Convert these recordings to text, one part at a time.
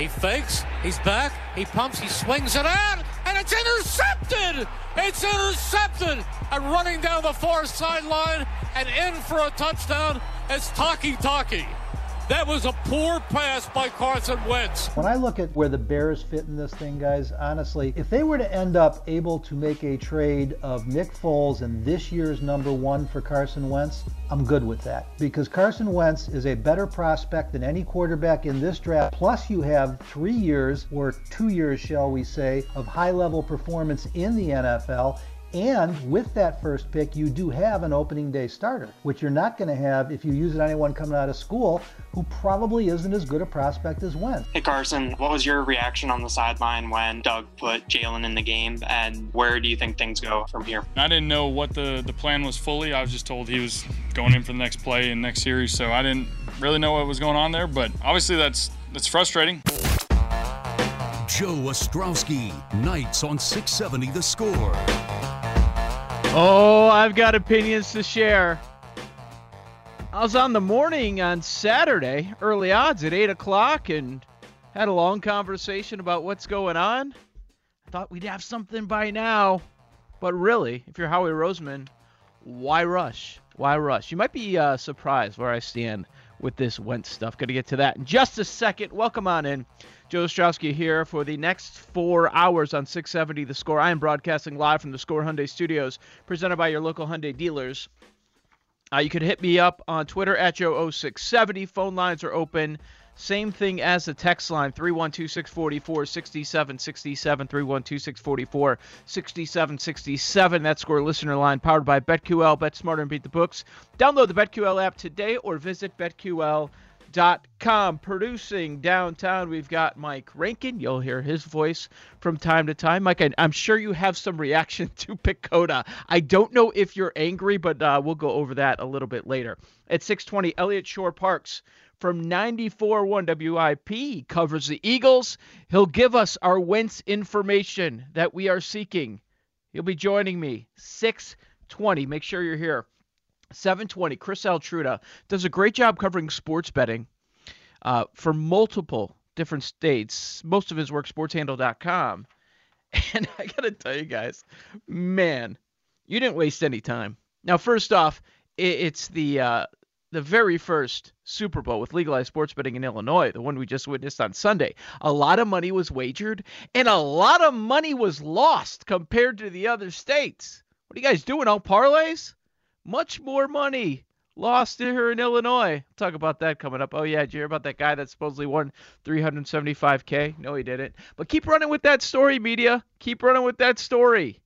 He fakes. He's back. He pumps. He swings it out. And it's intercepted. It's intercepted. And running down the far sideline and in for a touchdown is Taki Taki. That was a poor pass by Carson Wentz. When I look at where the Bears fit in this thing, guys, honestly, if they were to end up able to make a trade of Nick Foles and this year's number one for Carson Wentz, I'm good with that. Because Carson Wentz is a better prospect than any quarterback in this draft. Plus, you have three years, or two years, shall we say, of high level performance in the NFL. And with that first pick, you do have an opening day starter, which you're not going to have if you use it on anyone coming out of school who probably isn't as good a prospect as Wentz. Hey Carson, what was your reaction on the sideline when Doug put Jalen in the game, and where do you think things go from here? I didn't know what the, the plan was fully. I was just told he was going in for the next play and next series, so I didn't really know what was going on there. But obviously, that's that's frustrating. Joe Ostrowski, nights on 670 The Score. Oh, I've got opinions to share. I was on the morning on Saturday, early odds at 8 o'clock, and had a long conversation about what's going on. I thought we'd have something by now. But really, if you're Howie Roseman, why rush? Why rush? You might be uh, surprised where I stand with this Wentz stuff. Going to get to that in just a second. Welcome on in. Joe Ostrowski here for the next four hours on 670 The Score. I am broadcasting live from the Score Hyundai Studios, presented by your local Hyundai dealers. Uh, you can hit me up on Twitter at Joe0670. Phone lines are open. Same thing as the text line 312 644 6767. 312 644 6767. That score listener line powered by BetQL. Bet smarter and beat the books. Download the BetQL app today or visit BetQL.com. Producing downtown, we've got Mike Rankin. You'll hear his voice from time to time. Mike, I, am sure you have some reaction to Dakota. I don't know if you're angry, but uh, we'll go over that a little bit later. At 620, Eliot Shorr-Parks from 94.1 WIP covers the Eagles. He'll give us our Wentz information that we are seeking. He'll be joining me 620. Make sure you're here. 720. Chris Altruda does a great job covering sports betting uh, for multiple different states. Most of his work sportshandle.com. And I got to tell you guys, man, you didn't waste any time. Now, first off, it's the uh, the very first Super Bowl with legalized sports betting in Illinois, the one we just witnessed on Sunday. A lot of money was wagered, and a lot of money was lost compared to the other states. What are you guys doing? All parlays? Much more money lost here in Illinois. talk about that coming up. Oh yeah, did you hear about that guy that supposedly won 375k? No, he didn't. But keep running with that story, media. Keep running with that story.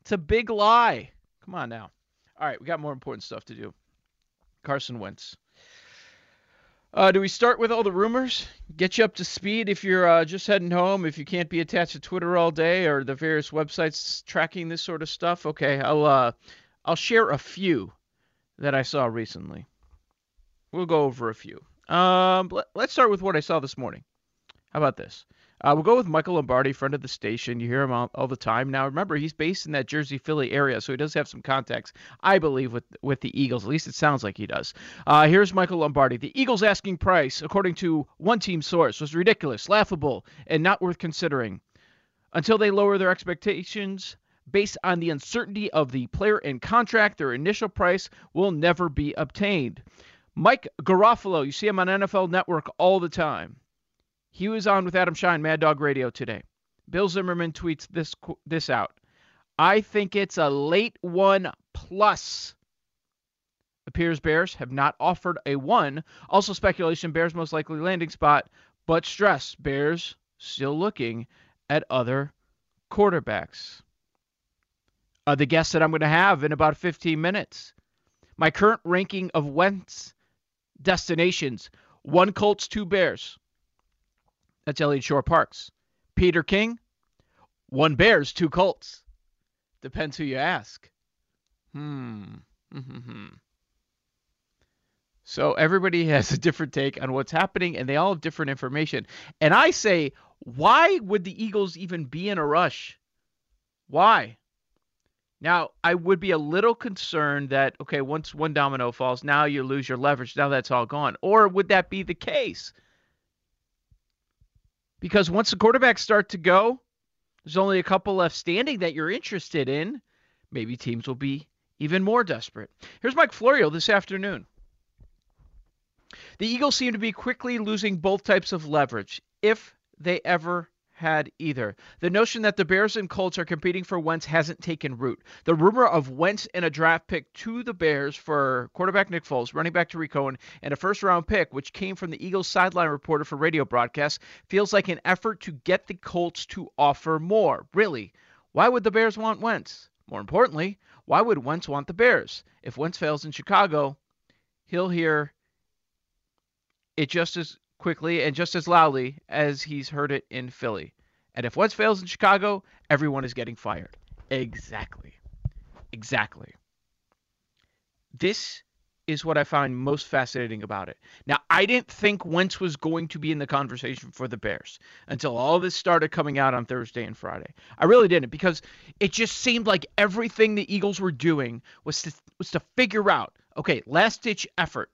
It's a big lie. Come on now. All right, we got more important stuff to do. Carson Wentz. Uh, do we start with all the rumors? Get you up to speed if you're uh, just heading home, if you can't be attached to Twitter all day or the various websites tracking this sort of stuff. Okay, I'll uh, I'll share a few that I saw recently. We'll go over a few. Um, let, us start with what I saw this morning. How about this? Uh, we'll go with Michael Lombardi, friend of the station. You hear him all, all, the time. Now, remember, he's based in that Jersey, Philly area, so he does have some contacts, I believe, with with the Eagles. At least it sounds like he does. Uh, here's Michael Lombardi. The Eagles' asking price, according to one team source, was ridiculous, laughable, and not worth considering. Until they lower their expectations, based on the uncertainty of the player and contract, their initial price will never be obtained. Mike Garafolo, you see him on NFL Network all the time. He was on with Adam Schein, Mad Dog Radio today. Bill Zimmerman tweets this this out. I think it's a late one plus. Appears Bears have not offered a one. Also speculation Bears most likely landing spot, but stress Bears still looking at other quarterbacks. Uh, the guest that I'm going to have in about 15 minutes. My current ranking of Wentz destinations one Colts, two Bears. That's Eliot Shorr-Parks. Peter King, one Bears, two Colts. Depends who you ask. Hmm. Mm-hmm. So everybody has a different take on what's happening, and they all have different information. And I say, why would the Eagles even be in a rush? Why? Now, I would be a little concerned that, okay, once one domino falls, now you lose your leverage. Now that's all gone. Or would that be the case? Because once the quarterbacks start to go, there's only a couple left standing that you're interested in. Maybe teams will be even more desperate. Here's Mike Florio this afternoon. The Eagles seem to be quickly losing both types of leverage, if they ever had either. The notion that the Bears and Colts are competing for Wentz hasn't taken root. The rumor of Wentz and a draft pick to the Bears for quarterback Nick Foles, running back Tarik Cohen, and a first round pick, which came from the Eagles sideline reporter for radio broadcast, feels like an effort to get the Colts to offer more. Really, why would the Bears want Wentz? More importantly, why would Wentz want the Bears? If Wentz fails in Chicago, he'll hear it just as quickly and just as loudly as he's heard it in Philly. And if Wentz fails in Chicago, everyone is getting fired. Exactly. Exactly. This is what I find most fascinating about it. Now, I didn't think Wentz was going to be in the conversation for the Bears until all this started coming out on Thursday and Friday. I really didn't because it just seemed like everything the Eagles were doing was to, was to figure out, okay, last ditch effort.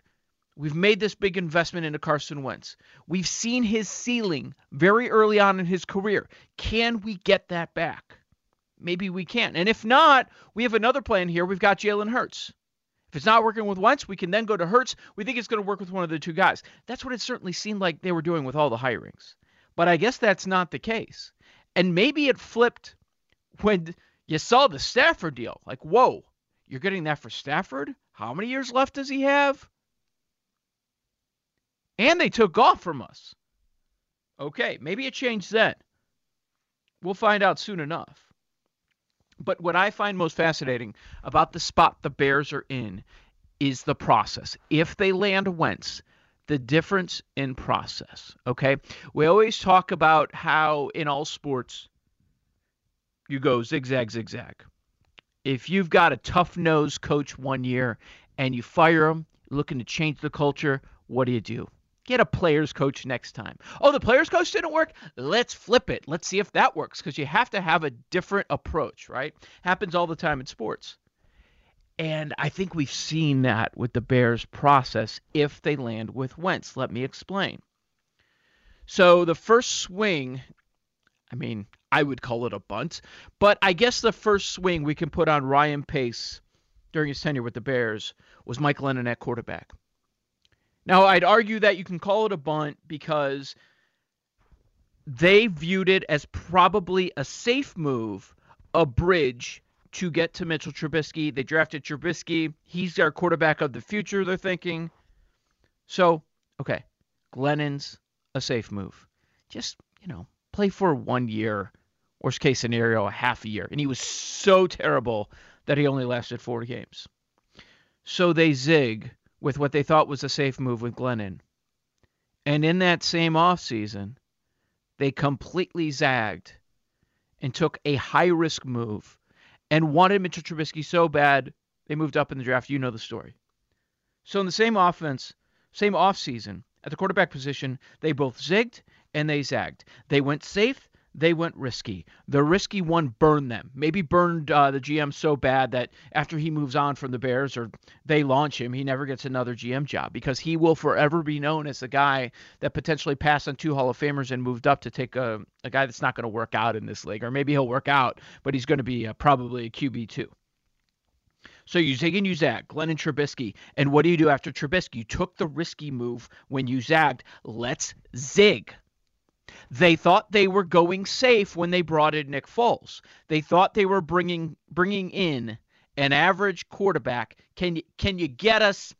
We've made this big investment into Carson Wentz. We've seen his ceiling very early on in his career. Can we get that back? Maybe we can. And if not, we have another plan here. We've got Jalen Hurts. If it's not working with Wentz, we can then go to Hurts. We think it's going to work with one of the two guys. That's what it certainly seemed like they were doing with all the hirings. But I guess that's not the case. And maybe it flipped when you saw the Stafford deal. Like, whoa, you're getting that for Stafford? How many years left does he have? And they took off from us. Okay, maybe it changed then. We'll find out soon enough. But what I find most fascinating about the spot the Bears are in is the process. If they land Wentz, the difference in process. Okay? We always talk about how in all sports you go zigzag, zigzag. If you've got a tough nosed coach one year and you fire him, looking to change the culture, what do you do? Get a players coach next time. Oh, the players coach didn't work? Let's flip it. Let's see if that works because you have to have a different approach, right? Happens all the time in sports. And I think we've seen that with the Bears process if they land with Wentz. Let me explain. So the first swing, I mean, I would call it a bunt, but I guess the first swing we can put on Ryan Pace during his tenure with the Bears was Mike Glennon at quarterback. Now, I'd argue that you can call it a bunt because they viewed it as probably a safe move, a bridge to get to Mitchell Trubisky. They drafted Trubisky. He's our quarterback of the future, they're thinking. So, okay, Glennon's a safe move. Just, you know, play for one year, worst case scenario, a half a year. And he was so terrible that he only lasted four games. So they zig with what they thought was a safe move with Glennon. And in that same offseason, they completely zagged and took a high risk move and wanted Mitchell Trubisky so bad they moved up in the draft. You know the story. So in the same offense, same offseason, at the quarterback position, they both zigged and they zagged. They went safe, they went risky. The risky one burned them. Maybe burned uh, the GM so bad that after he moves on from the Bears or they launch him, he never gets another GM job because he will forever be known as the guy that potentially passed on two Hall of Famers and moved up to take a, a guy that's not going to work out in this league. Or maybe he'll work out, but he's going to be uh, probably a QB2. So you zig and you zag, Glenn and Trubisky. And what do you do after Trubisky? You took the risky move when you zagged. Let's zig. They thought they were going safe when they brought in Nick Foles. They thought they were bringing bringing in an average quarterback. Can you can you get us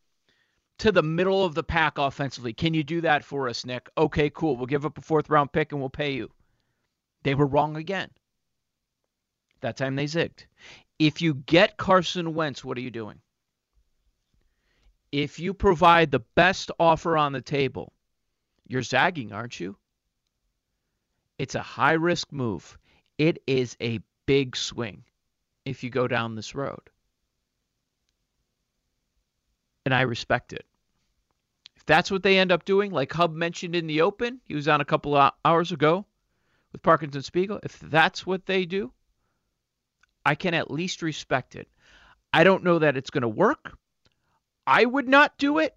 to the middle of the pack offensively? Can you do that for us, Nick? Okay, cool. We'll give up a fourth round pick and we'll pay you. They were wrong again. That time they zigged. If you get Carson Wentz, what are you doing? If you provide the best offer on the table, you're zagging, aren't you? It's a high risk move. It is a big swing if you go down this road. And I respect it. If that's what they end up doing, like Hub mentioned in the open, he was on a couple of hours ago with Parkins and Spiegel. If that's what they do, I can at least respect it. I don't know that it's going to work. I would not do it,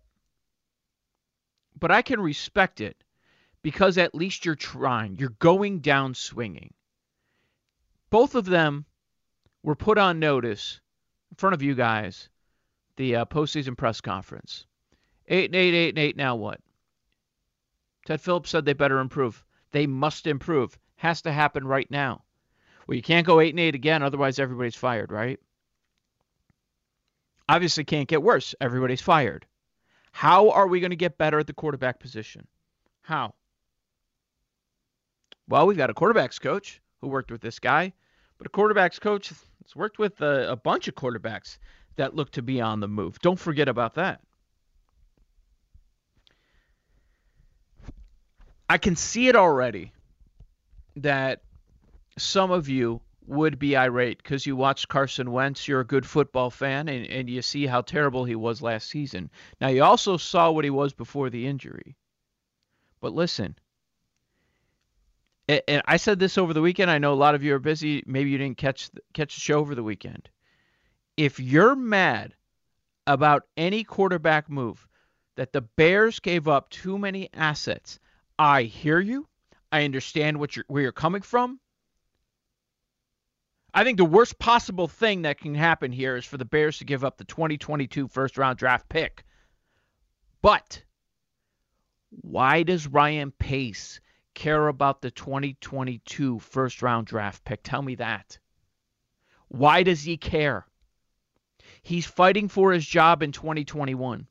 but I can respect it because at least you're trying. You're going down swinging. Both of them were put on notice in front of you guys, the uh, postseason press conference. Eight and eight, eight and eight. Now what? Ted Phillips said they better improve. They must improve. Has to happen right now. Well, you can't go eight and eight again, otherwise everybody's fired, right? Obviously, can't get worse. Everybody's fired. How are we going to get better at the quarterback position? How? Well, we've got a quarterbacks coach who worked with this guy, but a quarterbacks coach has worked with a, a bunch of quarterbacks that look to be on the move. Don't forget about that. I can see it already that some of you would be irate because you watched Carson Wentz. You're a good football fan, and, and you see how terrible he was last season. Now, you also saw what he was before the injury. But listen, and I said this over the weekend. I know a lot of you are busy. Maybe you didn't catch catch the show over the weekend. If you're mad about any quarterback move that the Bears gave up too many assets, I hear you. I understand what you're, where you're coming from. I think the worst possible thing that can happen here is for the Bears to give up the 2022 first round draft pick. But why does Ryan Pace care about the 2022 first round draft pick? Tell me that. Why does he care? He's fighting for his job in 2021.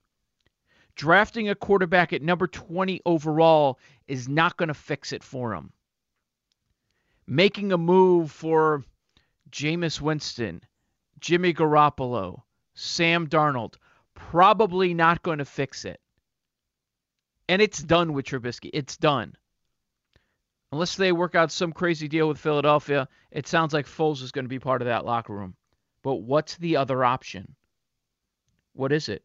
Drafting a quarterback at number 20 overall is not going to fix it for him. Making a move for Jameis Winston, Jimmy Garoppolo, Sam Darnold, probably not going to fix it. And it's done with Trubisky. It's done. Unless they work out some crazy deal with Philadelphia, it sounds like Foles is going to be part of that locker room. But what's the other option? What is it?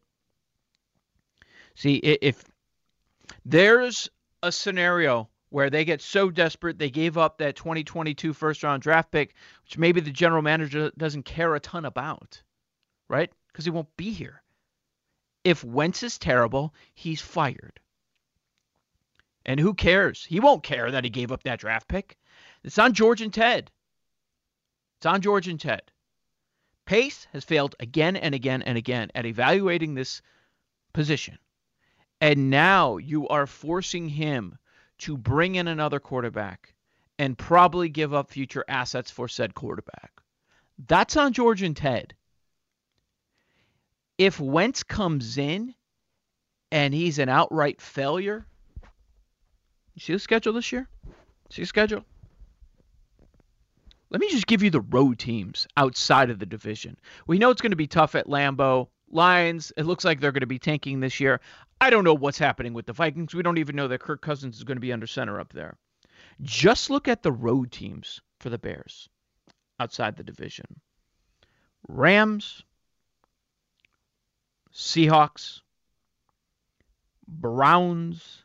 See, if there's a scenario where they get so desperate they gave up that 2022 first round draft pick, which maybe the general manager doesn't care a ton about, right? Because he won't be here. If Wentz is terrible, he's fired. And who cares? He won't care that he gave up that draft pick. It's on George and Ted. It's on George and Ted. Pace has failed again and again and again at evaluating this position. And now you are forcing him to bring in another quarterback and probably give up future assets for said quarterback. That's on George and Ted. If Wentz comes in and he's an outright failure, you see the schedule this year? See the schedule? Let me just give you the road teams outside of the division. We know it's going to be tough at Lambeau. Lions, it looks like they're going to be tanking this year. I don't know what's happening with the Vikings. We don't even know that Kirk Cousins is going to be under center up there. Just look at the road teams for the Bears outside the division Rams, Seahawks, Browns,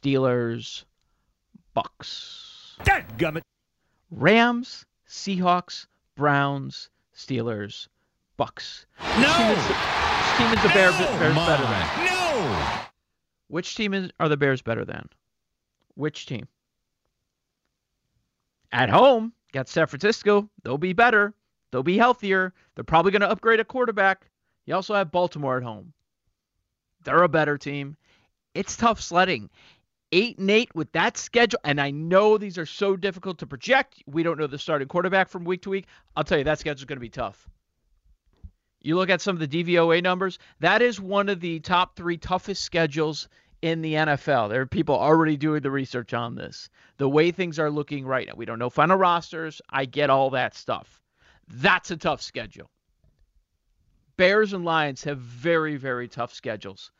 Steelers, Bucs. Gummit. Rams, Seahawks, Browns, Steelers, Bucs. No. Which team is, which team is the Bears, Bears better than? No. Which team is, are the Bears better than? Which team? At home, got San Francisco. They'll be better. They'll be healthier. They're probably going to upgrade a quarterback. You also have Baltimore at home. They're a better team. It's tough sledding. Eight and eight with that schedule, and I know these are so difficult to project. We don't know the starting quarterback from week to week. I'll tell you that schedule is going to be tough. You look at some of the DVOA numbers. That is one of the top three toughest schedules in the NFL. There are people already doing the research on this. The way things are looking right now, we don't know final rosters. I get all that stuff. That's a tough schedule. Bears and Lions have very, very tough schedules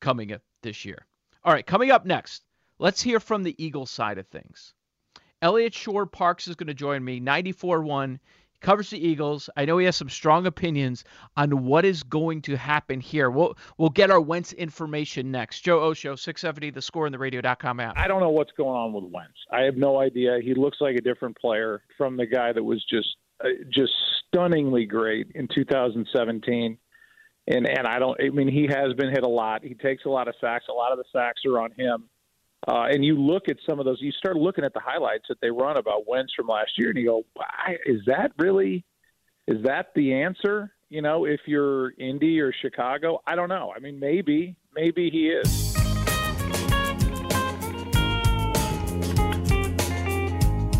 coming up this year. All right, coming up next, let's hear from the Eagles side of things. Eliot Shorr-Parks is going to join me, 94 1 covers the Eagles. I know he has some strong opinions on what is going to happen here. We'll we'll get our Wentz information next. Joe Osho, 670, the score in the radio.com app. I don't know what's going on with Wentz. I have no idea. He looks like a different player from the guy that was just uh, just stunningly great in 2017. And and I don't I mean he has been hit a lot. He takes a lot of sacks. A lot of the sacks are on him. Uh, and you look at some of those, you start looking at the highlights that they run about Wentz from last year, and you go, "Is that really? Is that the answer?" You know, if you're Indy or Chicago, I don't know. I mean, maybe, maybe he is.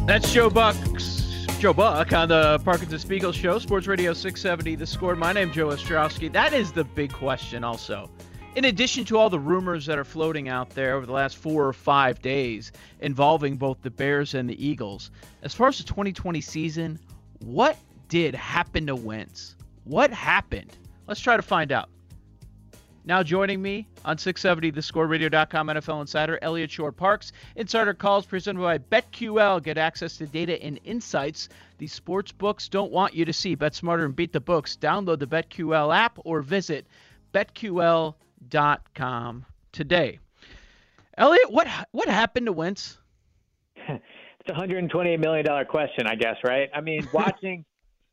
That's Joe Bucks. Joe Buck on the Parkins and Spiegel Show, Sports Radio 670. The score. My name Joe Ostrowski. That is the big question, also in addition to all the rumors that are floating out there over the last four or five days involving both the Bears and the Eagles, as far as the 2020 season, what did happen to Wentz? What happened? Let's try to find out. Now joining me on 670 thescoreradio.com NFL Insider, Eliot Shorr-Parks. Insider calls presented by BetQL. Get access to data and insights the sports books don't want you to see. Bet smarter and beat the books. Download the BetQL app or visit betql.com com today. Elliot, what what happened to Wentz? it's a hundred and twenty-eight million dollar question, I guess, right? I mean, watching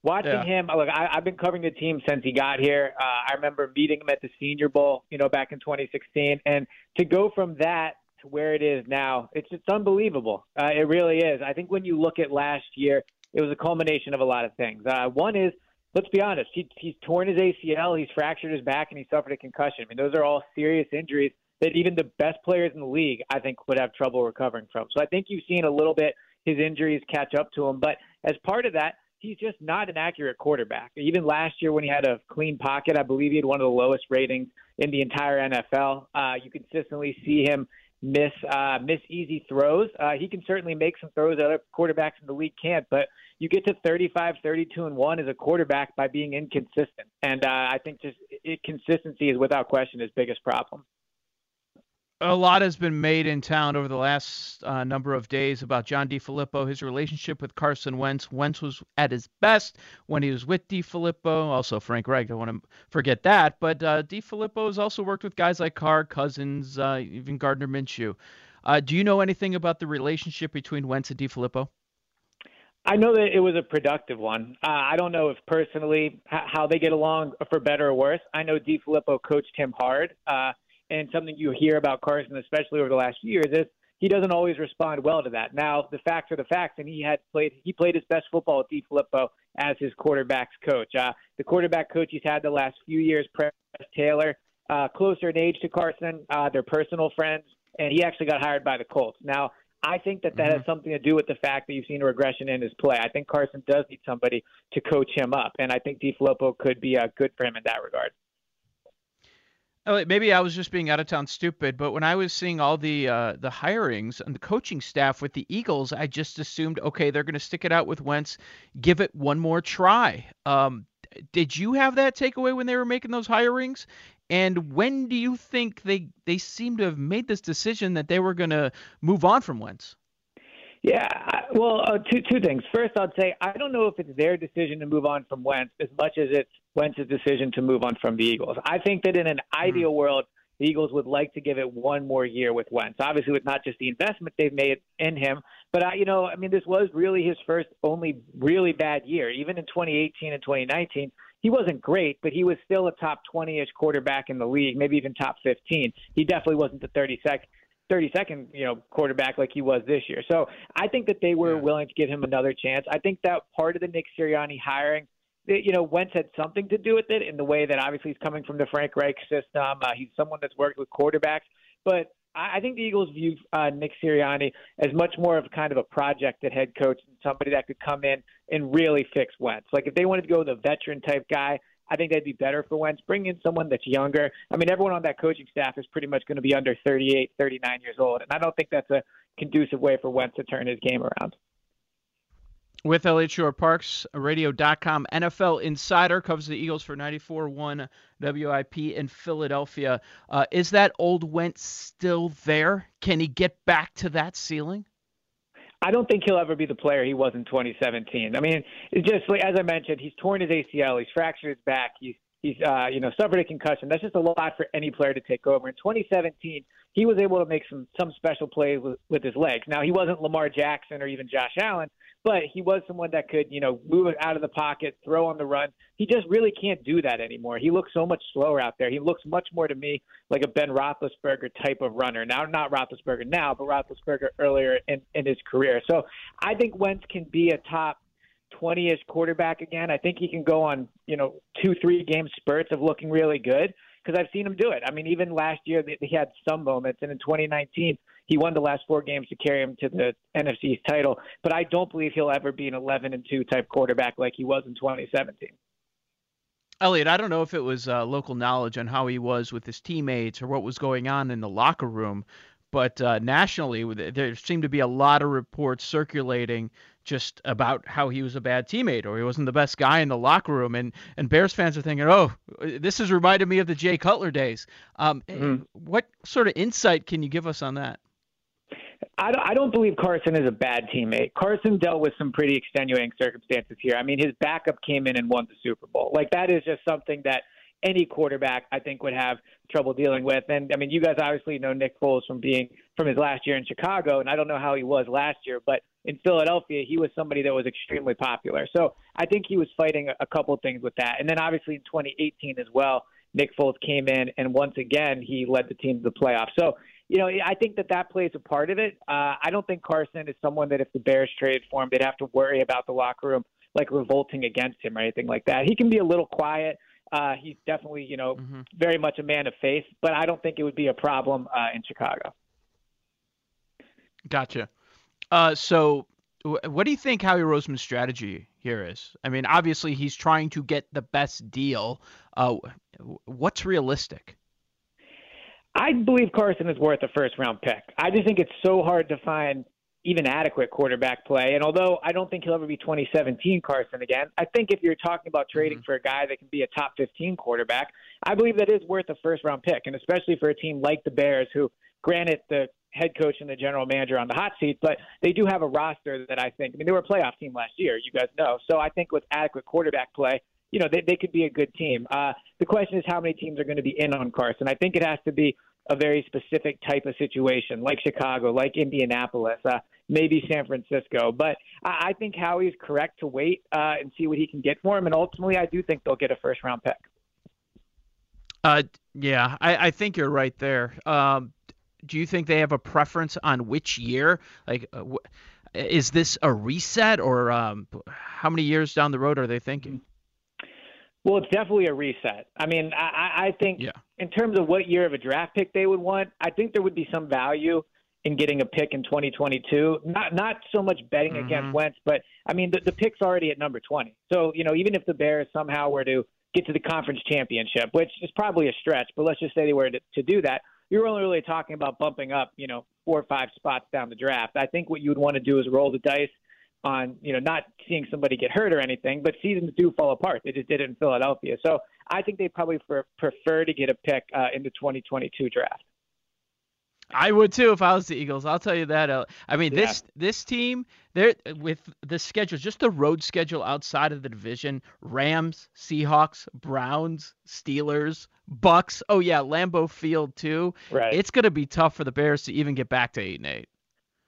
watching yeah. him. Look, I, have been covering the team since he got here. Uh, I remember meeting him at the Senior Bowl, you know, back in 2016, and to go from that to where it is now, it's it's unbelievable. Uh, it really is. I think when you look at last year, it was a culmination of a lot of things. Uh, one is let's be honest, he, he's torn his ACL, he's fractured his back, and he suffered a concussion. I mean, those are all serious injuries that even the best players in the league, I think, would have trouble recovering from. So I think you've seen a little bit his injuries catch up to him. But as part of that, he's just not an accurate quarterback. Even last year when he had a clean pocket, I believe he had one of the lowest ratings in the entire NFL. Uh, you consistently see him miss uh, miss easy throws. Uh, he can certainly make some throws that other quarterbacks in the league can't, but you get to 35, 32, and one as a quarterback by being inconsistent. And uh, I think just it, consistency is without question his biggest problem. A lot has been made in town over the last uh, number of days about John DeFilippo, his relationship with Carson Wentz. Wentz was at his best when he was with DeFilippo. Also, Frank Reich. Don't want to forget that. But uh, DeFilippo has also worked with guys like Carr, Cousins, uh, even Gardner Minshew. Uh, do you know anything about the relationship between Wentz and DeFilippo? I know that it was a productive one. Uh, I don't know if personally how they get along for better or worse. I know DeFilippo coached him hard, uh, and something you hear about Carson, especially over the last few years, is he doesn't always respond well to that. Now the facts are the facts, and he had played he played his best football with DeFilippo as his quarterbacks coach. Uh, the quarterback coach he's had the last few years, Press Taylor, uh, closer in age to Carson. Uh, they're personal friends, and he actually got hired by the Colts. Now I think that that mm-hmm. has something to do with the fact that you've seen a regression in his play. I think Carson does need somebody to coach him up, and I think DeFilippo could be uh, good for him in that regard. Maybe I was just being out of town stupid, but when I was seeing all the uh, the hirings and the coaching staff with the Eagles, I just assumed, okay, they're going to stick it out with Wentz, give it one more try. Um, did you have that takeaway when they were making those hirings? And when do you think they they seem to have made this decision that they were going to move on from Wentz? Yeah, well, uh, two two things. First, I'd say I don't know if it's their decision to move on from Wentz as much as it's Wentz's decision to move on from the Eagles. I think that in an mm-hmm. ideal world, the Eagles would like to give it one more year with Wentz. Obviously, with not just the investment they've made in him, but I, you know, I mean, this was really his first only really bad year. Even in 2018 and 2019, he wasn't great, but he was still a top 20-ish quarterback in the league, maybe even top 15. He definitely wasn't the 32nd 32nd, you know, quarterback like he was this year. So I think that they were yeah. willing to give him another chance. I think that part of the Nick Sirianni hiring, you know, Wentz had something to do with it in the way that obviously he's coming from the Frank Reich system. Uh, he's someone that's worked with quarterbacks, but I I think the Eagles view uh, Nick Sirianni as much more of kind of a project at head coach and somebody that could come in and really fix Wentz. Like if they wanted to go with a veteran type guy, I think that'd be better for Wentz. Bring in someone that's younger. I mean, everyone on that coaching staff is pretty much going to be under 38, 39 years old, and I don't think that's a conducive way for Wentz to turn his game around. With Eliot Shorr-Parks, radio.com NFL Insider covers the Eagles for 94.1 WIP in Philadelphia. Uh, is that old Wentz still there? Can he get back to that ceiling? I don't think he'll ever be the player he was in 2017. I mean, just like as I mentioned, he's torn his ACL, he's fractured his back, he's he's uh, you know suffered a concussion. That's just a lot for any player to take over. In 2017, he was able to make some some special plays with, with his legs. Now he wasn't Lamar Jackson or even Josh Allen, but he was someone that could, you know, move it out of the pocket, throw on the run. He just really can't do that anymore. He looks so much slower out there. He looks much more to me like a Ben Roethlisberger type of runner. Now, not Roethlisberger now, but Roethlisberger earlier in, in his career. So I think Wentz can be a top 20-ish quarterback again. I think he can go on, you know, two, three game spurts of looking really good because I've seen him do it. I mean, even last year he had some moments, and in 2019 he won the last four games to carry him to the NFC's title. But I don't believe he'll ever be an 11 and two type quarterback like he was in 2017. Elliot, I don't know if it was uh, local knowledge on how he was with his teammates or what was going on in the locker room, but uh, nationally, there seemed to be a lot of reports circulating just about how he was a bad teammate or he wasn't the best guy in the locker room. And and Bears fans are thinking, oh, this has reminded me of the Jay Cutler days. Um, mm-hmm. What sort of insight can you give us on that? I don't I don't believe Carson is a bad teammate. Carson dealt with some pretty extenuating circumstances here. I mean, his backup came in and won the Super Bowl. Like that is just something that any quarterback I think would have trouble dealing with. And I mean, you guys obviously know Nick Foles from being from his last year in Chicago, and I don't know how he was last year, but in Philadelphia, he was somebody that was extremely popular. So I think he was fighting a couple of things with that. And then obviously in 2018 as well, Nick Foles came in, and once again he led the team to the playoffs. So you know, I think that that plays a part of it. Uh, I don't think Carson is someone that if the Bears traded for him, they'd have to worry about the locker room like revolting against him or anything like that. He can be a little quiet. Uh, he's definitely, you know, mm-hmm. very much a man of faith, but I don't think it would be a problem uh, in Chicago. Gotcha. Uh, so, what do you think Howie Roseman's strategy here is? I mean, obviously he's trying to get the best deal. Uh, what's realistic? I believe Carson is worth a first round pick. I just think it's so hard to find even adequate quarterback play. And although I don't think he'll ever be 2017 Carson again, I think if you're talking about trading mm-hmm. for a guy that can be a top 15 quarterback, I believe that is worth a first round pick. And especially for a team like the Bears, who, granted, the head coach and the general manager on the hot seat, but they do have a roster that I think, I mean, they were a playoff team last year, you guys know. So I think with adequate quarterback play, you know, they, they could be a good team. Uh, the question is how many teams are going to be in on Carson. I think it has to be a very specific type of situation, like Chicago, like Indianapolis. Uh, maybe San Francisco. But I, I think Howie's correct to wait uh, and see what he can get for him. And ultimately, I do think they'll get a first round pick. Uh, yeah, I, I think you're right there. Um, do you think they have a preference on which year? Like, uh, wh- is this a reset, or um, how many years down the road are they thinking? Well, it's definitely a reset. I mean, I, I think yeah. in terms of what year of a draft pick they would want, I think there would be some value in getting a pick in 2022. Not not so much betting mm-hmm. against Wentz, but I mean the, the pick's already at number 20. So you know even if the Bears somehow were to get to the conference championship, which is probably a stretch, but let's just say they were to, to do that, you're only really talking about bumping up you know four or five spots down the draft. I think what you would want to do is roll the dice on you know not seeing somebody get hurt or anything, but seasons do fall apart. They just did it in Philadelphia, so I think they probably prefer to get a pick uh, in the 2022 draft. I would too if I was the Eagles. I'll tell you that. I mean, yeah. this this team, they're with the schedule, just the road schedule outside of the division: Rams, Seahawks, Browns, Steelers, Bucs. Oh yeah, Lambeau Field too. Right. It's gonna be tough for the Bears to even get back to eight and eight.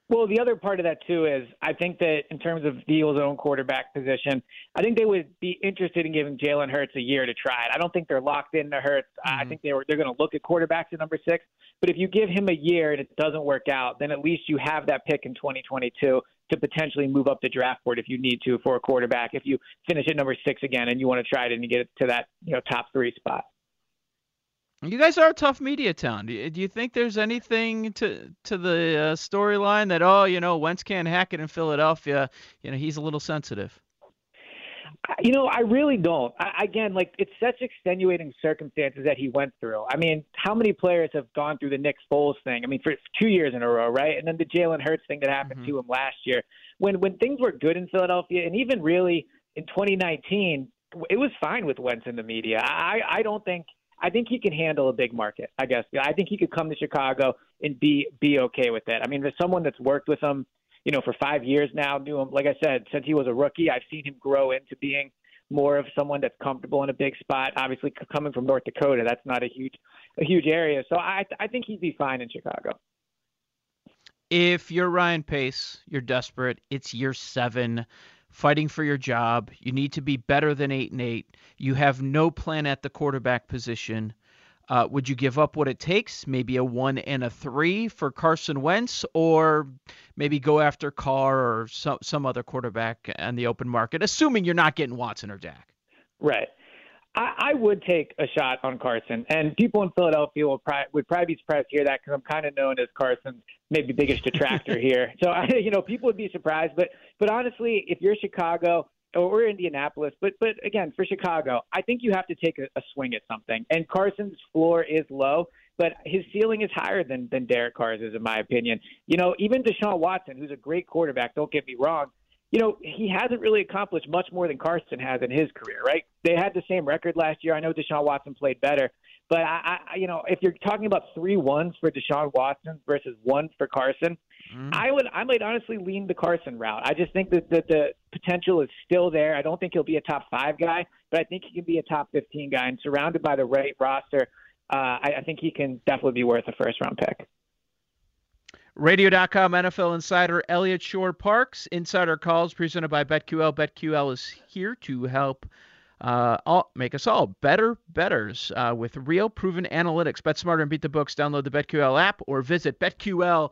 Well, the other part of that too is I think that in terms of the Eagles' own quarterback position, I think they would be interested in giving Jalen Hurts a year to try it. I don't think they're locked into Hurts. Mm-hmm. I think they were they're going to look at quarterbacks at number six. But if you give him a year and it doesn't work out, then at least you have that pick in 2022 to potentially move up the draft board if you need to for a quarterback. If you finish at number six again and you want to try it and you get it to that you know top three spot. You guys are a tough media town. Do you, think there's anything to to the uh, storyline that oh you know Wentz can't hack it in Philadelphia? You know he's a little sensitive. You know, I really don't. I, again, like it's such extenuating circumstances that he went through. I mean, how many players have gone through the Nick Foles thing? I mean, for two years in a row, right? And then the Jalen Hurts thing that happened mm-hmm. to him last year. When when things were good in Philadelphia, and even really in 2019, it was fine with Wentz in the media. I I don't think I think he can handle a big market. I guess I think he could come to Chicago and be be okay with it. I mean, there's someone that's worked with him, you know, for five years now. Knew him, like I said, since he was a rookie. I've seen him grow into being more of someone that's comfortable in a big spot. Obviously, coming from North Dakota, that's not a huge a huge area. So I I think he'd be fine in Chicago. If you're Ryan Pace, you're desperate. It's year seven fighting for your job. You need to be better than eight and eight. You have no plan at the quarterback position. Uh, would you give up what it takes, maybe a one and a three for Carson Wentz, or maybe go after Carr or some some other quarterback on the open market, assuming you're not getting Watson or Dak? Right. I, I would take a shot on Carson, and people in Philadelphia will probably, would probably be surprised to hear that because I'm kind of known as Carson's maybe biggest detractor here. So I, you know, people would be surprised, but but honestly, if you're Chicago or Indianapolis, but but again, for Chicago, I think you have to take a, a swing at something. And Carson's floor is low, but his ceiling is higher than than Derek Carr's is, in my opinion. You know, even Deshaun Watson, who's a great quarterback, don't get me wrong, you know, he hasn't really accomplished much more than Carson has in his career, right? They had the same record last year. I know Deshaun Watson played better, but I, I you know, if you're talking about three ones for Deshaun Watson versus one for Carson, mm. I would, I might honestly lean the Carson route. I just think that, that the potential is still there. I don't think he'll be a top five guy, but I think he can be a top 15 guy and surrounded by the right roster. Uh, I, I think he can definitely be worth a first round pick. Radio.com NFL insider Eliot Shorr-Parks. Insider calls presented by BetQL. BetQL is here to help uh, all, make us all better betters uh, with real proven analytics. Bet smarter and beat the books. Download the BetQL app or visit BetQL.com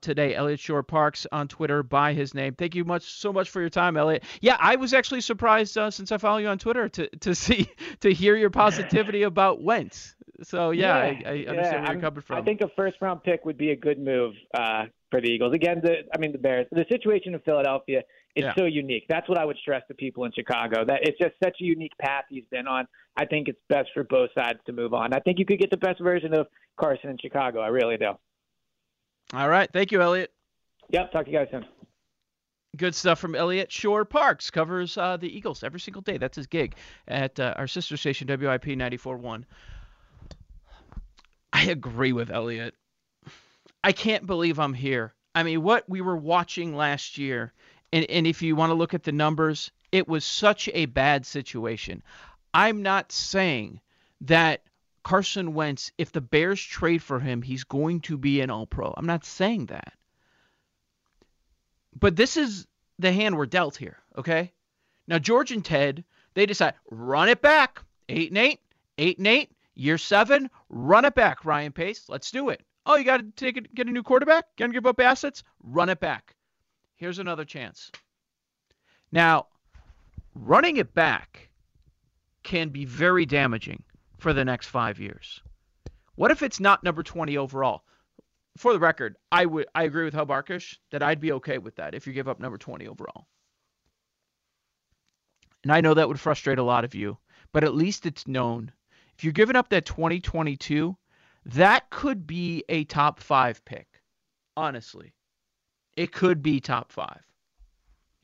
today. Eliot Shorr-Parks on Twitter by his name. Thank you much so much for your time, Eliot. Yeah, I was actually surprised uh, since I follow you on Twitter to to see to hear your positivity about Wentz. So yeah, yeah I, I, understand yeah, where you're coming from. I think a first round pick would be a good move uh, for the Eagles. Again, the I mean the Bears. The situation in Philadelphia is yeah. so unique. That's what I would stress to people in Chicago. That it's just such a unique path he's been on. I think it's best for both sides to move on. I think you could get the best version of Carson in Chicago. I really do. All right, thank you, Elliot. Yep, talk to you guys soon. Good stuff from Eliot Shorr-Parks Covers uh, the Eagles every single day. That's his gig at uh, our sister station, WIP 94.1. I agree with Elliot. I can't believe I'm here. I mean, what we were watching last year, and, and if you want to look at the numbers, it was such a bad situation. I'm not saying that Carson Wentz, if the Bears trade for him, he's going to be an all pro. I'm not saying that. But this is the hand we're dealt here, okay? Now, George and Ted, they decide, run it back. Eight and eight, eight and eight. Year seven, run it back, Ryan Pace. Let's do it. Oh, you got to take it, get a new quarterback? Got to give up assets? Run it back. Here's another chance. Now, running it back can be very damaging for the next five years. What if it's not number 20 overall? For the record, I would I agree with Hub Arkush that I'd be okay with that if you give up number 20 overall. And I know that would frustrate a lot of you, but at least it's known if you're giving up that 2022, that could be a top five pick. Honestly, it could be top five.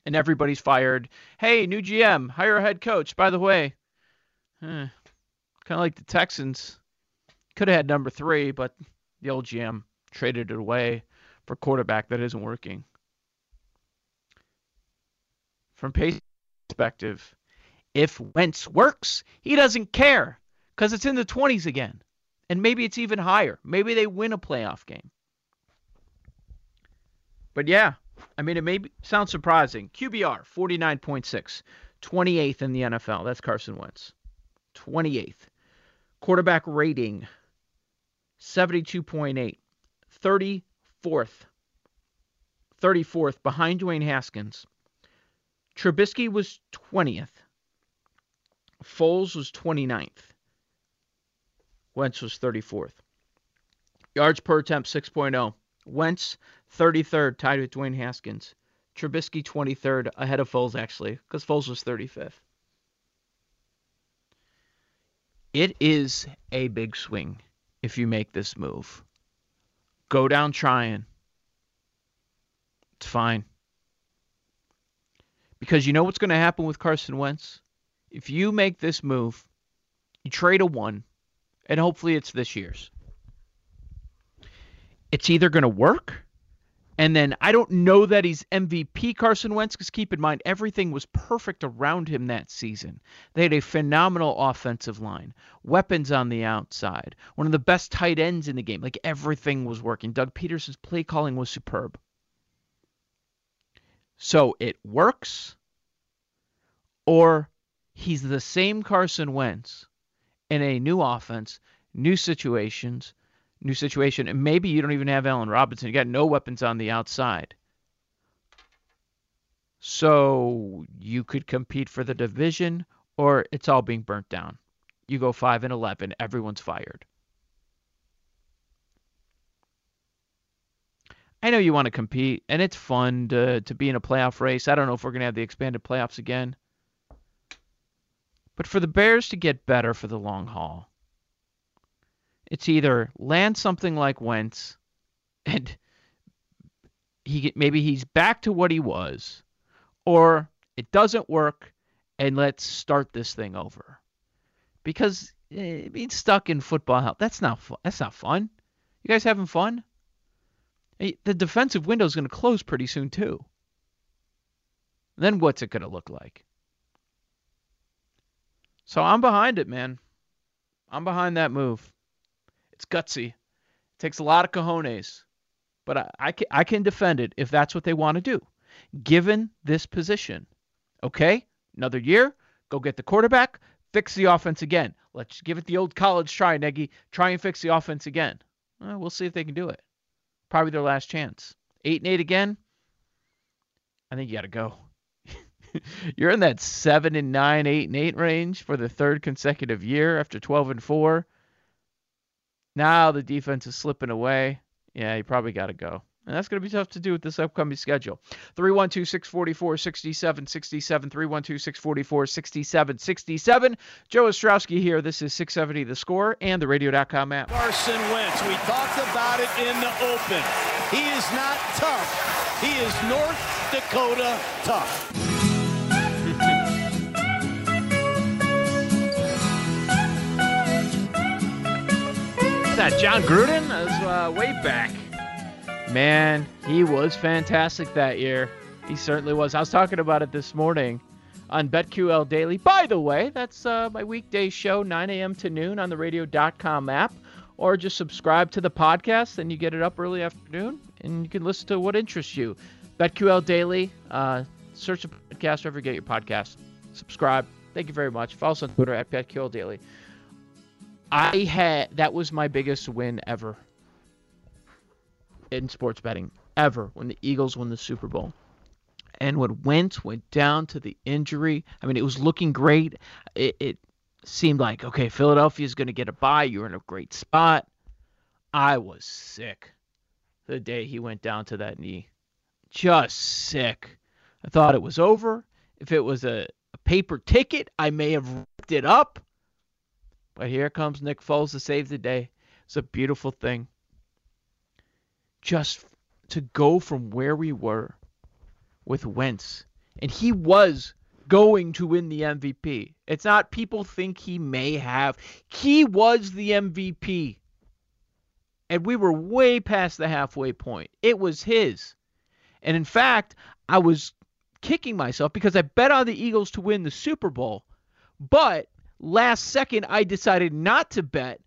And everybody's fired. Hey, new GM, hire a head coach. By the way, eh, kind of like the Texans. Could have had number three, but the old GM traded it away for quarterback that isn't working. From Pace's perspective, if Wentz works, he doesn't care because it's in the 20s again. And maybe it's even higher. Maybe they win a playoff game. But yeah, I mean, it may sound surprising. QBR, 49.6, 28th in the NFL. That's Carson Wentz. 28th. Quarterback rating, 72.8, 34th. 34th behind Dwayne Haskins. Trubisky was 20th. Foles was 29th. Wentz was 34th. Yards per attempt 6.0. Wentz 33rd, tied with Dwayne Haskins. Trubisky 23rd, ahead of Foles actually, because Foles was 35th. It is a big swing if you make this move. Go down trying. It's fine. Because you know what's going to happen with Carson Wentz? If you make this move, you trade a one, and hopefully it's this year's. It's either going to work, and then I don't know that he's MVP Carson Wentz, because keep in mind, everything was perfect around him that season. They had a phenomenal offensive line, weapons on the outside, one of the best tight ends in the game. Like everything was working. Doug Pederson's play calling was superb. So it works, or he's the same Carson Wentz in a new offense, new situations, new situation, and maybe you don't even have Allen Robinson. You got no weapons on the outside. So you could compete for the division, or it's all being burnt down. You go five and eleven, everyone's fired. I know you want to compete, and it's fun to to be in a playoff race. I don't know if we're gonna have the expanded playoffs again. But for the Bears to get better for the long haul, it's either land something like Wentz and he maybe he's back to what he was, or it doesn't work and let's start this thing over. Because eh, being stuck in football hell, that's not fun. That's not fun. You guys having fun? The defensive window is going to close pretty soon too. Then what's it going to look like? So I'm behind it, man. I'm behind that move. It's gutsy. It takes a lot of cojones, but I, I, can, I can defend it if that's what they want to do, given this position. Okay, another year, go get the quarterback, fix the offense again. Let's give it the old college try, Nagy. Try and fix the offense again. Well, we'll see if they can do it. Probably their last chance. Eight and eight again. I think you got to go. You're in that seven and nine, eight and eight range for the third consecutive year after 12 and four. Now the defense is slipping away. Yeah, you probably got to go. And that's going to be tough to do with this upcoming schedule. 312 644 6767. 312 644 6767. Joe Ostrowski here. This is 670 The Score and the radio.com app. Carson Wentz. We talked about it in the open. He is not tough, he is North Dakota tough. That Jon Gruden? That was uh, way back. Man, he was fantastic that year. He certainly was. I was talking about it this morning on BetQL Daily. By the way, that's uh, my weekday show, 9 a.m. to noon on the radio.com app. Or just subscribe to the podcast, and you get it up early afternoon, and you can listen to what interests you. BetQL Daily. Uh, search the podcast wherever you get your podcast. Subscribe. Thank you very much. Follow us on Twitter at BetQL Daily. I had that was my biggest win ever in sports betting ever when the Eagles won the Super Bowl. And when Wentz went down to the injury, I mean, it was looking great. It, it seemed like, okay, Philadelphia's going to get a bye. You're in a great spot. I was sick the day he went down to that knee. Just sick. I thought it was over. If it was a, a paper ticket, I may have ripped it up. But here comes Nick Foles to save the day. It's a beautiful thing. Just to go from where we were with Wentz, and he was going to win the MVP. It's not people think he may have. He was the MVP. and we were way past the halfway point. It was his. And in fact, I was kicking myself because I bet on the Eagles to win the Super Bowl, but last second I decided not to bet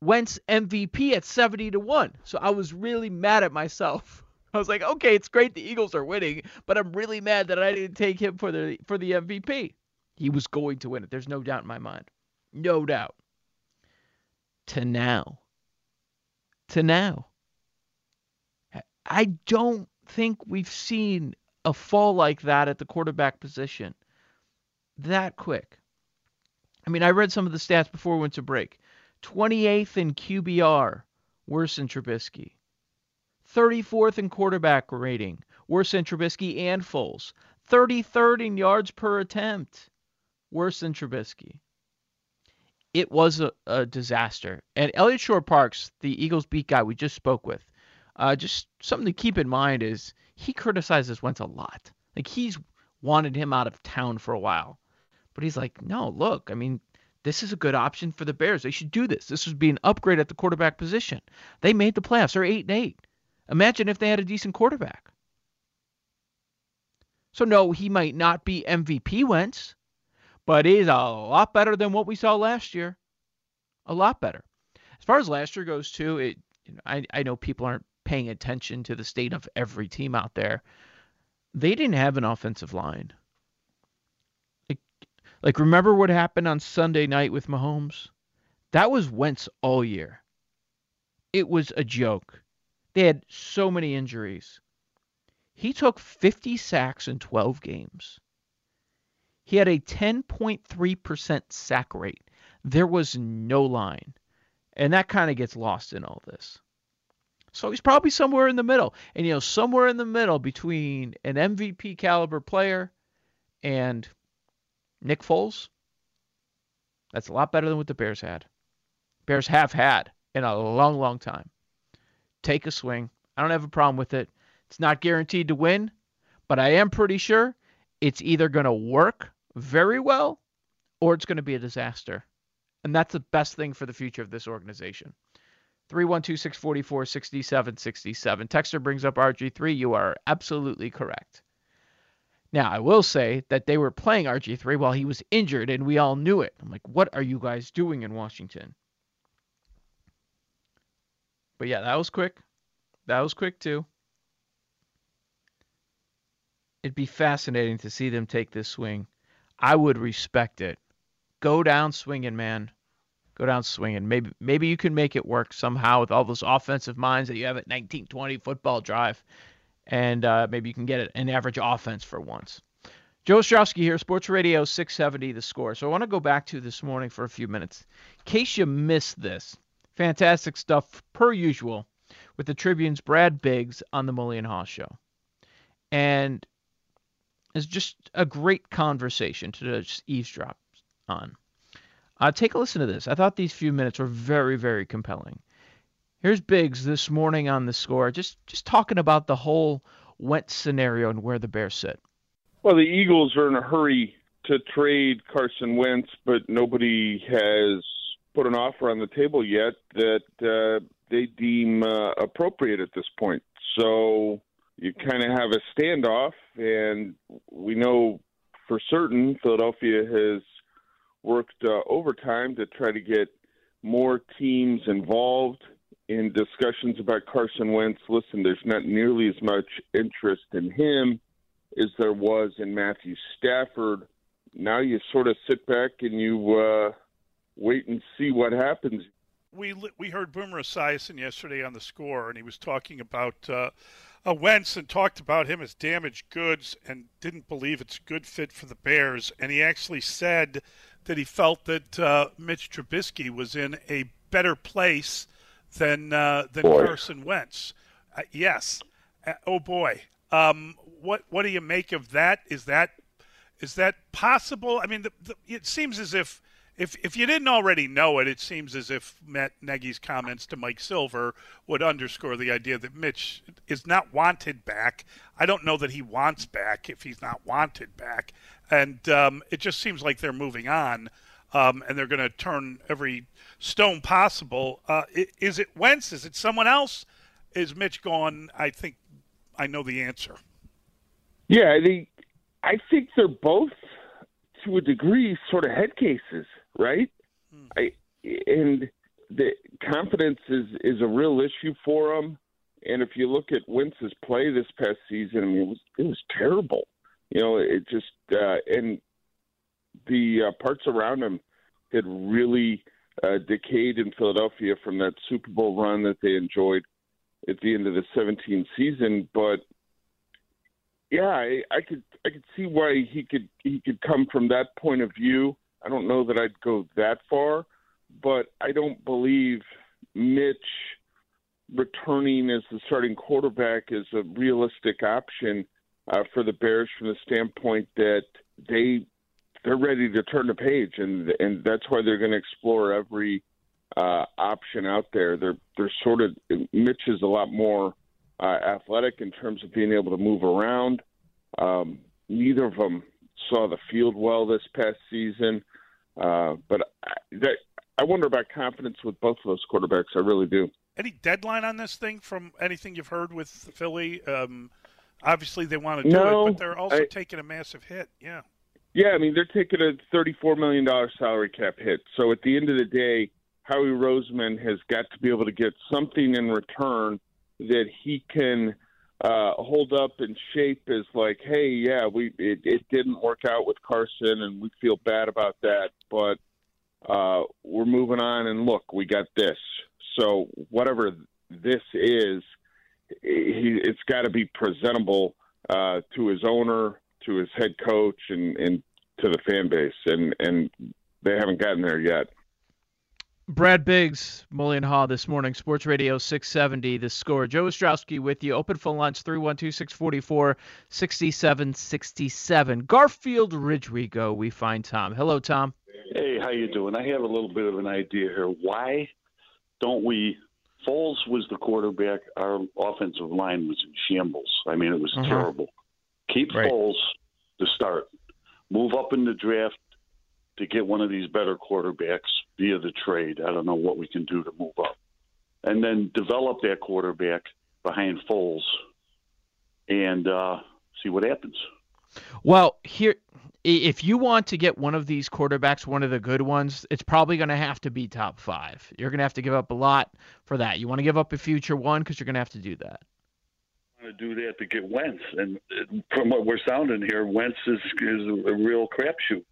Wentz MVP at 70 to 1. So I was really mad at myself. I was like, okay, it's great the Eagles are winning, but I'm really mad that I didn't take him for the for the MVP. He was going to win it. There's no doubt in my mind. No doubt. To now. To now. I don't think we've seen a fall like that at the quarterback position that quick. I mean, I read some of the stats before we went to break. 28th in QBR, worse than Trubisky. 34th in quarterback rating, worse than Trubisky and Foles. 33rd in yards per attempt, worse than Trubisky. It was a, a disaster. And Eliot Shorr-Parks, the Eagles beat guy we just spoke with, uh, just something to keep in mind is he criticizes Wentz a lot. Like he's wanted him out of town for a while. But he's like, no, look, I mean, this is a good option for the Bears. They should do this. This would be an upgrade at the quarterback position. They made the playoffs. They're eight and eight. Imagine if they had a decent quarterback. So no, he might not be MVP Wentz, but he's a lot better than what we saw last year. A lot better. As far as last year goes, too, it you know, I, I know people aren't paying attention to the state of every team out there. They didn't have an offensive line. Like, remember what happened on Sunday night with Mahomes? That was Wentz all year. It was a joke. They had so many injuries. He took 50 sacks in 12 games. He had a 10.3% sack rate. There was no line. And that kind of gets lost in all this. So he's probably somewhere in the middle. And, you know, somewhere in the middle between an MVP caliber player and Nick Foles, that's a lot better than what the Bears had. Bears have had in a long, long time take a swing. I don't have a problem with it. It's not guaranteed to win, but I am pretty sure it's either going to work very well or it's going to be a disaster. And that's the best thing for the future of this organization. 312 644 6767. Texter brings up RG3. You are absolutely correct. Now, I will say that they were playing RG3 while he was injured, and we all knew it. I'm like, what are you guys doing in Washington? But yeah, that was quick. That was quick too. It'd be fascinating to see them take this swing. I would respect it. Go down swinging, man. Go down swinging. Maybe maybe you can make it work somehow with all those offensive minds that you have at 1920 football drive, and uh, maybe you can get an average offense for once. Joe Ostrowski here, Sports Radio 670, the score. So I want to go back to this morning for a few minutes. In case you missed this, Fantastic stuff, per usual, with the Tribune's Brad Biggs on the Mully and Haugh Show. And it's just a great conversation to just eavesdrop on. Uh, take a listen to this. I thought these few minutes were very, very compelling. Here's Biggs this morning on the score, just just talking about the whole Wentz scenario and where the Bears sit. Well, the Eagles are in a hurry to trade Carson Wentz, but nobody has put an offer on the table yet that uh, they deem uh, appropriate at this point. So you kind of have a standoff, and we know for certain Philadelphia has worked uh, overtime to try to get more teams involved in discussions about Carson Wentz. Listen, there's not nearly as much interest in him as there was in Matthew Stafford. Now you sort of sit back and you uh, wait and see what happens. We we heard Boomer Esiason yesterday on the score, and he was talking about uh, uh, Wentz and talked about him as damaged goods and didn't believe it's a good fit for the Bears. And he actually said that he felt that uh, Mitch Trubisky was in a better place than uh, than boy. Carson Wentz. Uh, yes. Uh, oh boy. Um, what what do you make of that? Is that is that possible? I mean, the, the, it seems as if if if you didn't already know it, it seems as if Matt Nagy's comments to Mike Silver would underscore the idea that Mitch is not wanted back. I don't know that he wants back if he's not wanted back, and um, it just seems like they're moving on. Um, and they're going to turn every stone possible. Uh, is it Wentz? Is it someone else? Is Mitch gone? I think I know the answer. Yeah, I think I think they're both to a degree sort of head cases, right? Hmm. I and the confidence is is a real issue for them. And if you look at Wentz's play this past season, I mean, it was it was terrible. You know, it just uh, and the uh, parts around him had really uh, decayed in Philadelphia from that Super Bowl run that they enjoyed at the end of the 17 season. But yeah, I, I could I could see why he could he could come from that point of view. I don't know that I'd go that far, but I don't believe Mitch returning as the starting quarterback is a realistic option uh, for the Bears from the standpoint that they they're ready to turn the page, and and that's why they're going to explore every uh, option out there. They're they're sort of Mitch is a lot more uh, athletic in terms of being able to move around. Um, neither of them saw the field well this past season, uh, but I, that, I wonder about confidence with both of those quarterbacks. I really do. Any deadline on this thing from anything you've heard with Philly? Um, obviously, they want to do no, it, but they're also I, taking a massive hit. Yeah. Yeah, I mean they're taking a thirty-four million dollar salary cap hit. So at the end of the day, Howie Roseman has got to be able to get something in return that he can uh, hold up and shape as like, hey, yeah, we it, it didn't work out with Carson, and we feel bad about that, but uh, we're moving on, and look, we got this. So whatever this is, he, it's got to be presentable uh, to his owner, to his head coach, and, and to the fan base, and and they haven't gotten there yet. Brad Biggs, Mully Haugh this morning, Sports Radio 670, the score. Joe Ostrowski with you. Open phone lines 312 644 6767. Garfield Ridge we go. We find Tom. Hello, Tom. Hey, how you doing? I have a little bit of an idea here. Why don't we? Foles was the quarterback. Our offensive line was in shambles. I mean, it was uh-huh. terrible. Keep right. Foles to start. Move up in the draft to get one of these better quarterbacks via the trade. I don't know what we can do to move up. And then develop that quarterback behind Foles and uh, see what happens. Well, here, if you want to get one of these quarterbacks, one of the good ones, it's probably going to have to be top five. You're going to have to give up a lot for that. You want to give up a future one because you're going to have to do that. To do that to get Wentz, and from what we're sounding here, Wentz is is a real crapshoot.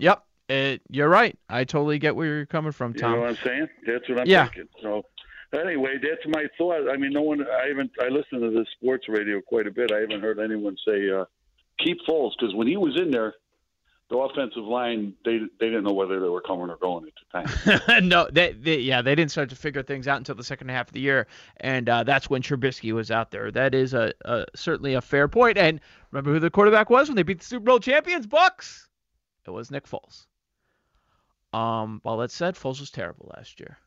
Yep, it, you're right. I totally get where you're coming from, Tom. You know what I'm saying? That's what I'm yeah. thinking. So anyway, that's my thought. I mean, no one. I haven't. I listen to the sports radio quite a bit. I haven't heard anyone say uh, keep Foles because when he was in there, the offensive line they they didn't know whether they were coming or going at the time. no, they, they, yeah they didn't start to figure things out until the second half of the year, and uh, that's when Trubisky was out there. That is a, a certainly a fair point. And remember who the quarterback was when they beat the Super Bowl champions, Bucs? It was Nick Foles. Um, well, that said, Foles was terrible last year.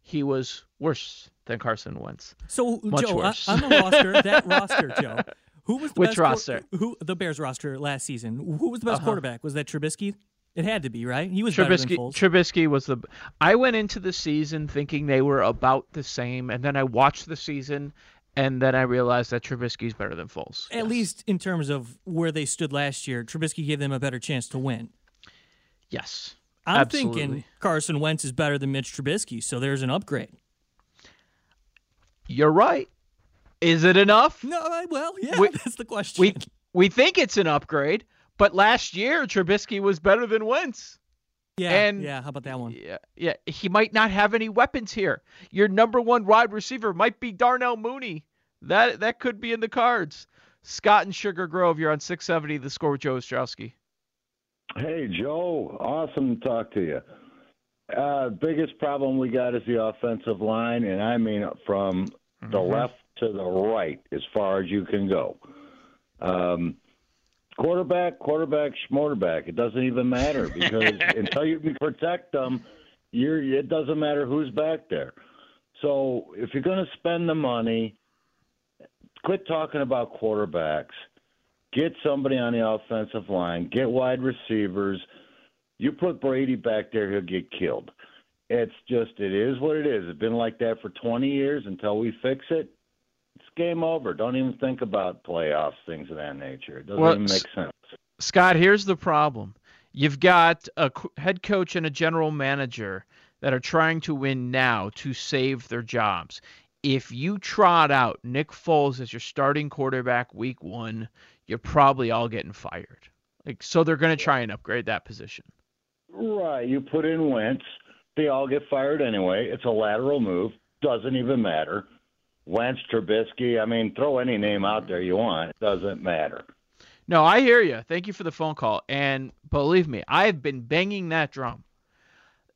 He was worse than Carson Wentz. So, Much Joe, worse. on the roster, that roster, Joe, who was the Which best roster? who the Bears roster last season? Who was the best Uh-huh. quarterback? Was that Trubisky? It had to be, right? He was better than Trubisky. Foles. Trubisky was the. I went into the season thinking they were about the same, and then I watched the season, and then I realized that Trubisky's better than Foles. At least in terms of where they stood last year, Trubisky gave them a better chance to win. Yes. I'm absolutely. thinking Carson Wentz is better than Mitch Trubisky, so there's an upgrade. You're right. Is it enough? No, I- well, yeah, We- that's the question. We we think it's an upgrade, but last year Trubisky was better than Wentz. yeah, and- yeah. How about that one? Yeah, yeah, he might not have any weapons here. Your number one wide receiver might be Darnell Mooney. That that could be in the cards. Scott and Sugar Grove, you're on 670. The score with Joe Ostrowski. Hey, Joe. Awesome to talk to you. Uh, biggest problem we got is the offensive line, and I mean from the Mhm. left to the right as far as you can go. Um, quarterback, quarterback, schmorterback. It doesn't even matter because until you can protect them, you're, it doesn't matter who's back there. So if you're going to spend the money, quit talking about quarterbacks. Get somebody on the offensive line. Get wide receivers. You put Brady back there, he'll get killed. It's just, it is what it is. It's been like that for 20 years until we fix it. Game over. Don't even think about playoffs, things of that nature. It doesn't well, even make sense. Scott, here's the problem. You've got a head coach and a general manager that are trying to win now to save their jobs. If you trot out Nick Foles as your starting quarterback week one, you're probably all getting fired. Like so they're going to try and upgrade that position. Right. You put in Wentz, they all get fired anyway. It's a lateral move. Doesn't even matter. Wentz, Trubisky. I mean, throw any name out there you want. It doesn't matter. No, I hear you. Thank you for the phone call. And believe me, I have been banging that drum.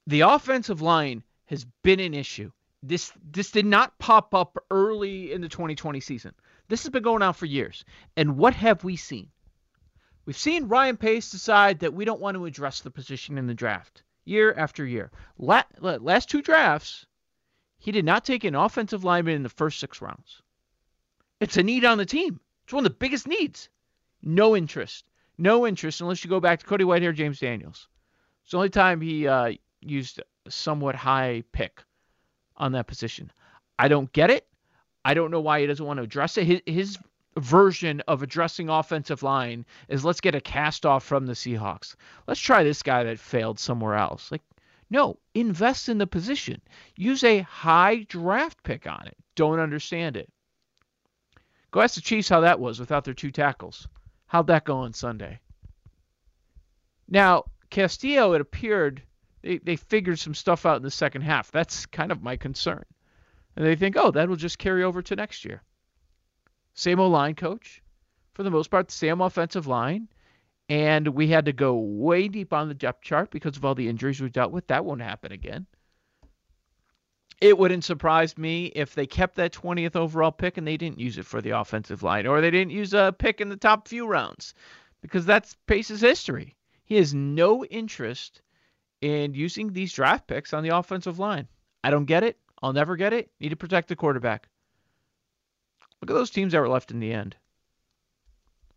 The offensive line has been an issue. This this did not pop up early in the 2020 season. This has been going on for years. And what have we seen? We've seen Ryan Pace decide that we don't want to address the position in the draft year after year. last two drafts, he did not take an offensive lineman in the first six rounds. It's a need on the team. It's one of the biggest needs. No interest. No interest unless you go back to Cody Whitehair, James Daniels. It's the only time he uh, used a somewhat high pick on that position. I don't get it. I don't know why he doesn't want to address it. His, his version of addressing offensive line is let's get a cast off from the Seahawks. Let's try this guy that failed somewhere else. Like, no, invest in the position. Use a high draft pick on it. Don't understand it. Go ask the Chiefs how that was without their two tackles. How'd that go on Sunday? Now, Castillo, it appeared they, they figured some stuff out in the second half. That's kind of my concern. And they think, oh, that'll just carry over to next year. Same old line coach. For the most part, the same offensive line. And we had to go way deep on the depth chart because of all the injuries we dealt with. That won't happen again. It wouldn't surprise me if they kept that 20th overall pick and they didn't use it for the offensive line, or they didn't use a pick in the top few rounds, because that's Pace's history. He has no interest in using these draft picks on the offensive line. I don't get it. I'll never get it. Need to protect the quarterback. Look at those teams that were left in the end.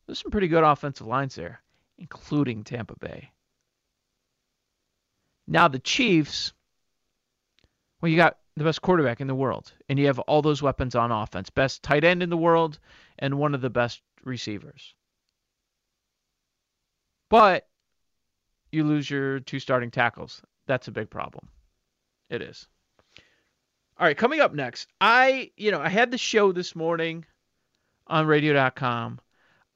There's some pretty good offensive lines there, including Tampa Bay. Now the Chiefs, well, you got the best quarterback in the world, and you have all those weapons on offense. Best tight end in the world, and one of the best receivers. But you lose your two starting tackles. That's a big problem. It is. All right, coming up next, I, you know, I had the show this morning on radio.com.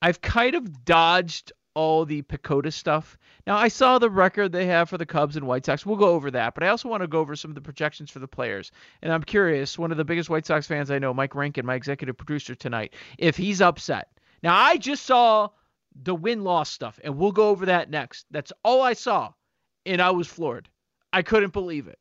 I've kind of dodged all the PECOTA stuff. Now, I saw the record they have for the Cubs and White Sox. We'll go over that, but I also want to go over some of the projections for the players. And I'm curious, one of the biggest White Sox fans I know, Mike Rankin, my executive producer tonight, if he's upset. Now, I just saw the win loss stuff, and we'll go over that next. That's all I saw, and I was floored. I couldn't believe it.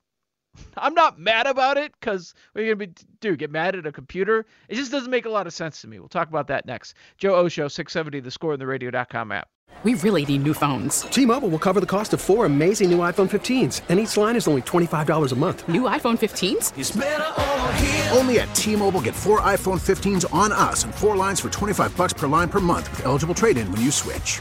I'm not mad about it because we're gonna be dude get mad at a computer. It just doesn't make a lot of sense to me. We'll talk about that next. Joe Osho, 670, the score in the radio.com app. We really need new phones. T-Mobile will cover the cost of four amazing new iPhone 15s, and each line is only $25 a month. New iPhone 15s? Only at T-Mobile get four iPhone 15s on us and four lines for 25 bucks per line per month with eligible trade-in when you switch.